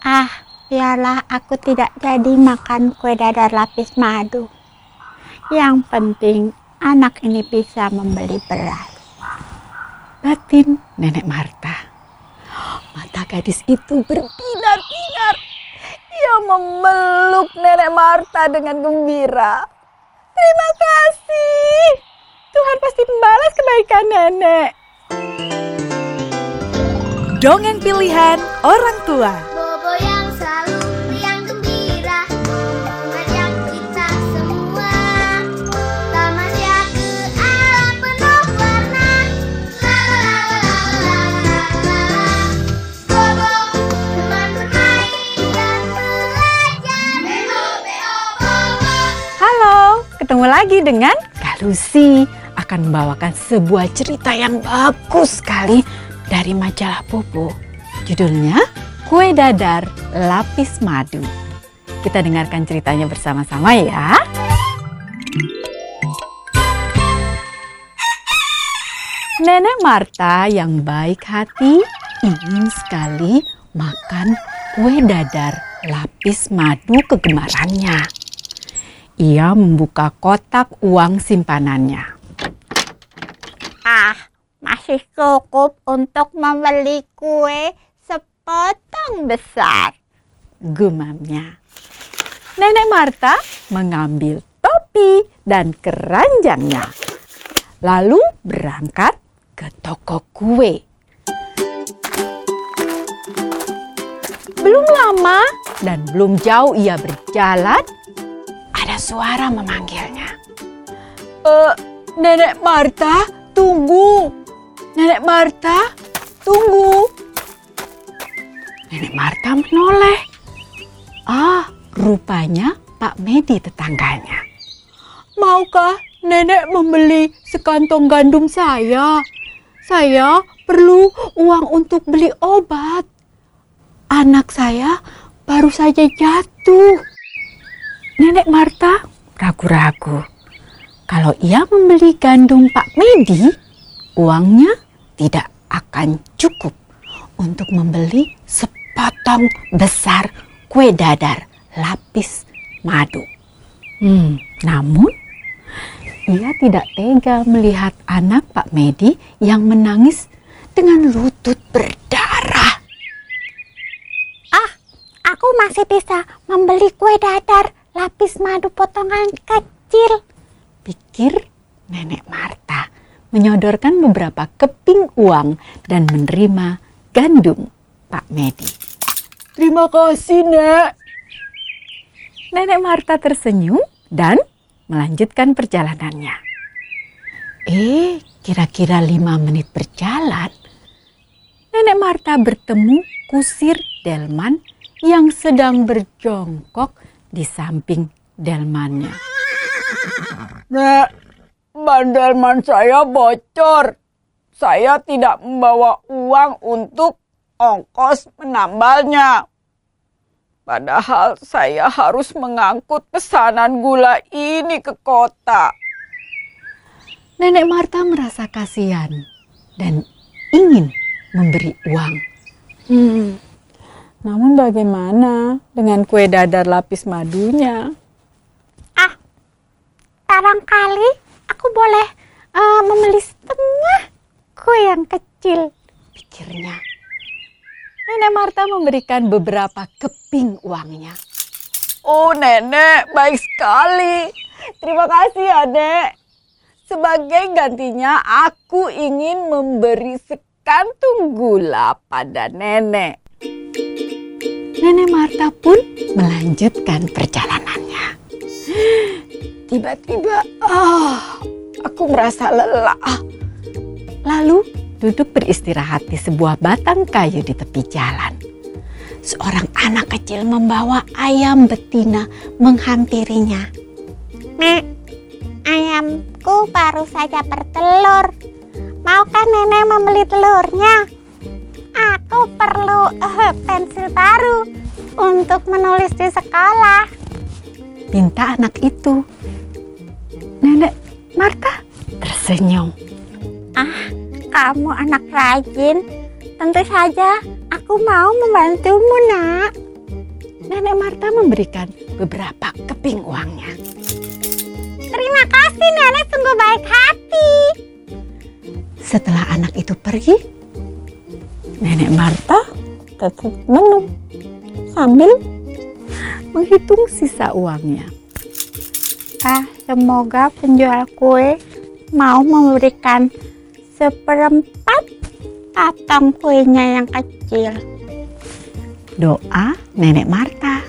Ah, biarlah aku tidak jadi makan kue dadar lapis madu. Yang penting anak ini bisa membeli beras. Batin Nenek Marta. Mata gadis itu berbinar-binar. Ia memeluk Nenek Marta dengan gembira. Terima kasih. Tuhan pasti membalas kebaikan nenek. Dongeng pilihan orang tua. Lagi dengan Kak Lucy akan membawakan sebuah cerita yang bagus sekali dari majalah Bobo. Judulnya Kue Dadar Lapis Madu. Kita dengarkan ceritanya bersama-sama ya. Nenek Marta yang baik hati ingin sekali makan kue dadar lapis madu kegemarannya. Ia membuka kotak uang simpanannya. Ah, masih cukup untuk membeli kue sepotong besar. Gumamnya. Nenek Marta mengambil topi dan keranjangnya. Lalu berangkat ke toko kue. Belum lama dan belum jauh ia berjalan, ada suara memanggilnya. Eh, Nenek Marta, tunggu. Nenek Marta, tunggu. Nenek Marta menoleh. Ah, rupanya Pak Medi tetangganya. Maukah nenek membeli sekantong gandum saya? Saya perlu uang untuk beli obat. Anak saya baru saja jatuh. Nenek Marta ragu-ragu. Kalau ia membeli gandum Pak Medi, uangnya tidak akan cukup untuk membeli sepotong besar kue dadar lapis madu. Hmm, namun ia tidak tega melihat anak Pak Medi yang menangis dengan lutut berdarah. Ah, aku masih bisa membeli kue dadar lapis madu potongan kecil. Pikir Nenek Marta menyodorkan beberapa keping uang dan menerima gandum Pak Medi. Terima kasih, Nek. Nenek Marta tersenyum dan melanjutkan perjalanannya. Eh, kira-kira lima menit berjalan, Nenek Marta bertemu kusir Delman yang sedang berjongkok di samping Delmannya. Nek, ban Delman saya bocor. Saya tidak membawa uang untuk ongkos menambalnya. Padahal saya harus mengangkut pesanan gula ini ke kota. Nenek Marta merasa kasihan dan ingin memberi uang. Hmm, namun bagaimana dengan kue dadar lapis madunya? Ah, barangkali aku boleh eh, membeli setengah kue yang kecil. Pikirnya. Nenek Marta memberikan beberapa keping uangnya. Oh nenek, baik sekali. Terima kasih ya Nek. Sebagai gantinya aku ingin memberi sekantung gula pada nenek. Nenek Marta pun melanjutkan perjalanannya. Tiba-tiba, ah, aku merasa lelah. Lalu duduk beristirahat di sebuah batang kayu di tepi jalan. Seorang anak kecil membawa ayam betina menghampirinya. Nek, ayamku baru saja bertelur. Maukah nenek membeli telurnya? Aku perlu eh, pensil baru untuk menulis di sekolah. Minta anak itu. Nenek Marta tersenyum. Ah, kamu anak rajin. Tentu saja aku mau membantumu, nak. Nenek Marta memberikan beberapa keping uangnya. Terima kasih nenek sungguh baik hati. Setelah anak itu pergi, Nenek Marta tetap menung sambil menghitung sisa uangnya. Ah, semoga penjual kue mau memberikan seperempat patang kuenya yang kecil. Doa Nenek Marta.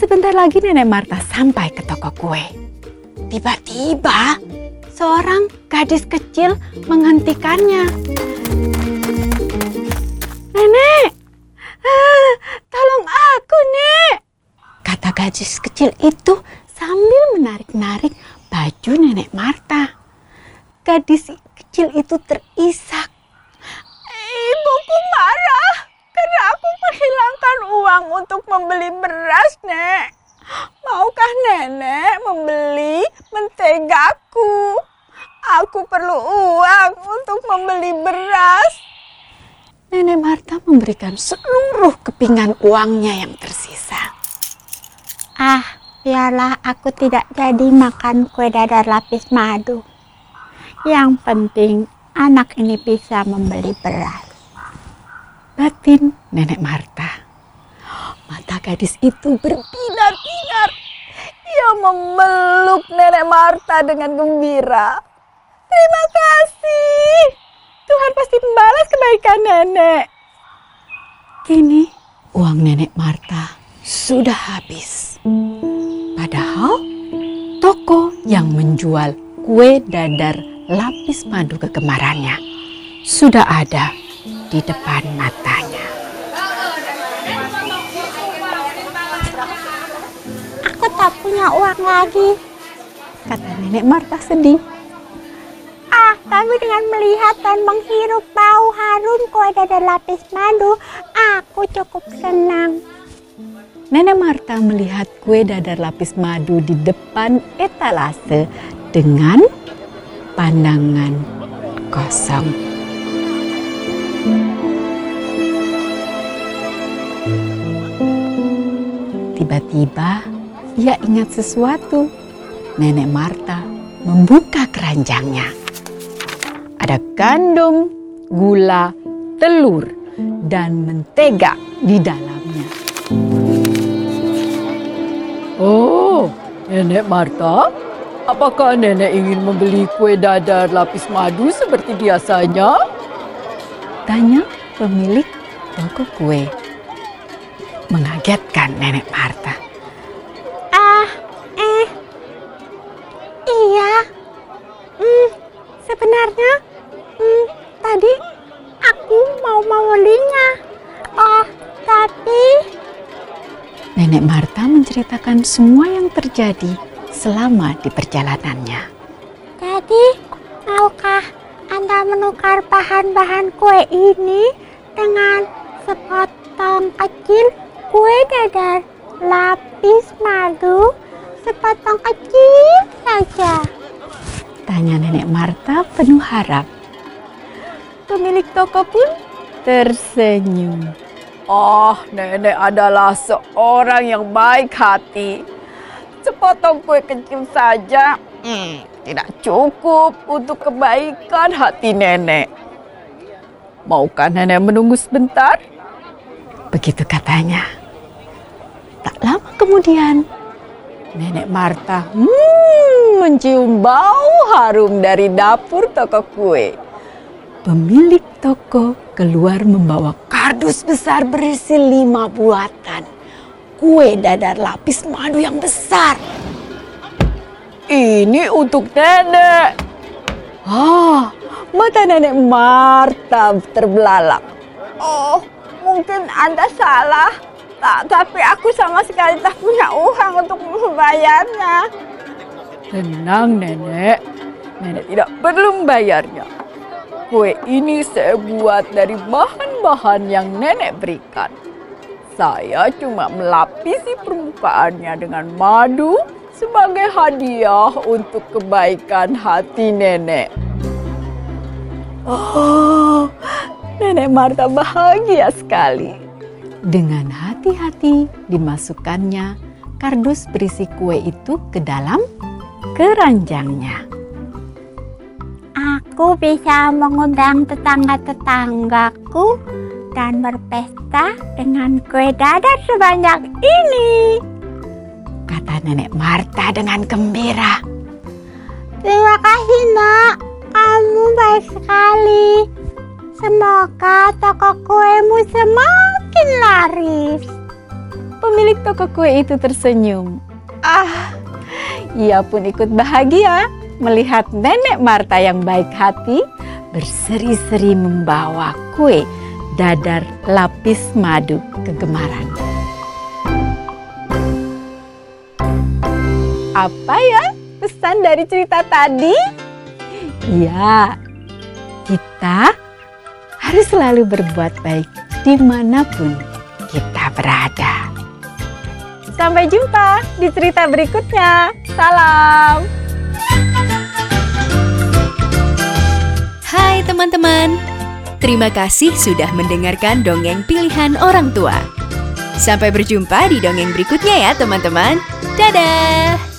Sebentar lagi Nenek Marta sampai ke toko kue. Tiba-tiba seorang gadis kecil menghentikannya. Gadis kecil itu sambil menarik-narik baju Nenek Marta. Gadis kecil itu terisak. Ibuku marah karena aku menghilangkan uang untuk membeli beras, Nek. Maukah nenek membeli mentegaku? Aku perlu uang untuk membeli beras. Nenek Marta memberikan seluruh kepingan uangnya yang tersisa. Ah, biarlah aku tidak jadi makan kue dadar lapis madu. Yang penting anak ini bisa membeli beras. Batin Nenek Marta. Mata gadis itu berbinar-binar. Ia memeluk Nenek Marta dengan gembira. Terima kasih. Tuhan pasti membalas kebaikan nenek. Kini uang Nenek Marta sudah habis. Padahal toko yang menjual kue dadar lapis madu kegemarannya sudah ada di depan matanya. Aku tak punya uang lagi. Kata Nenek Marta sedih. Ah, tapi dengan melihat dan menghirup bau harum kue dadar lapis madu, aku cukup senang. Nenek Marta melihat kue dadar lapis madu di depan etalase dengan pandangan kosong. Tiba-tiba ia ingat sesuatu. Nenek Marta membuka keranjangnya. Ada gandum, gula, telur, dan mentega di dalamnya. Nenek Marta, apakah Nenek ingin membeli kue dadar lapis madu seperti biasanya? Tanya pemilik toko kue. Mengagetkan Nenek Marta. Ah, eh, iya. Hmm, sebenarnya, hmm, tadi aku mau membelinya. Oh, tapi Nenek Marta menceritakan semua yang terjadi selama di perjalanannya. Jadi, maukah Anda menukar bahan-bahan kue ini dengan sepotong kecil kue dadar lapis madu? Sepotong kecil saja. Tanya Nenek Marta penuh harap. Pemilik toko pun tersenyum. Oh, Nenek adalah seorang yang baik hati. Sepotong kue kecil saja hmm, tidak cukup untuk kebaikan hati Nenek. Maukah Nenek menunggu sebentar? Begitu katanya. Tak lama kemudian, Nenek Marta hmm, mencium bau harum dari dapur toko kue. Pemilik toko keluar membawa kardus besar berisi lima buatan. Kue dadar lapis madu yang besar. Ini untuk Nenek. Ah, mata Nenek Marta terbelalak. Oh, mungkin Anda salah. Tak, tapi aku sama sekali tak punya uang untuk membayarnya. Tenang Nenek, Nenek tidak perlu membayarnya. Kue ini saya buat dari bahan-bahan yang Nenek berikan. Saya cuma melapisi permukaannya dengan madu sebagai hadiah untuk kebaikan hati Nenek. Oh, Nenek Marta bahagia sekali. Dengan hati-hati dimasukkannya kardus berisi kue itu ke dalam keranjangnya. Aku bisa mengundang tetangga-tetanggaku dan berpesta dengan kue dadar sebanyak ini. Kata nenek Marta dengan gembira. Terima kasih nak, kamu baik sekali. Semoga toko kuemu semakin laris. Pemilik toko kue itu tersenyum. Ah, ia pun ikut bahagia melihat nenek Marta yang baik hati berseri-seri membawa kue dadar lapis madu kegemaran. Apa ya pesan dari cerita tadi? Ya, kita harus selalu berbuat baik di mana pun kita berada. Sampai jumpa di cerita berikutnya. Salam. Teman-teman, terima kasih sudah mendengarkan dongeng pilihan orang tua. Sampai berjumpa di dongeng berikutnya ya teman-teman. Dadah!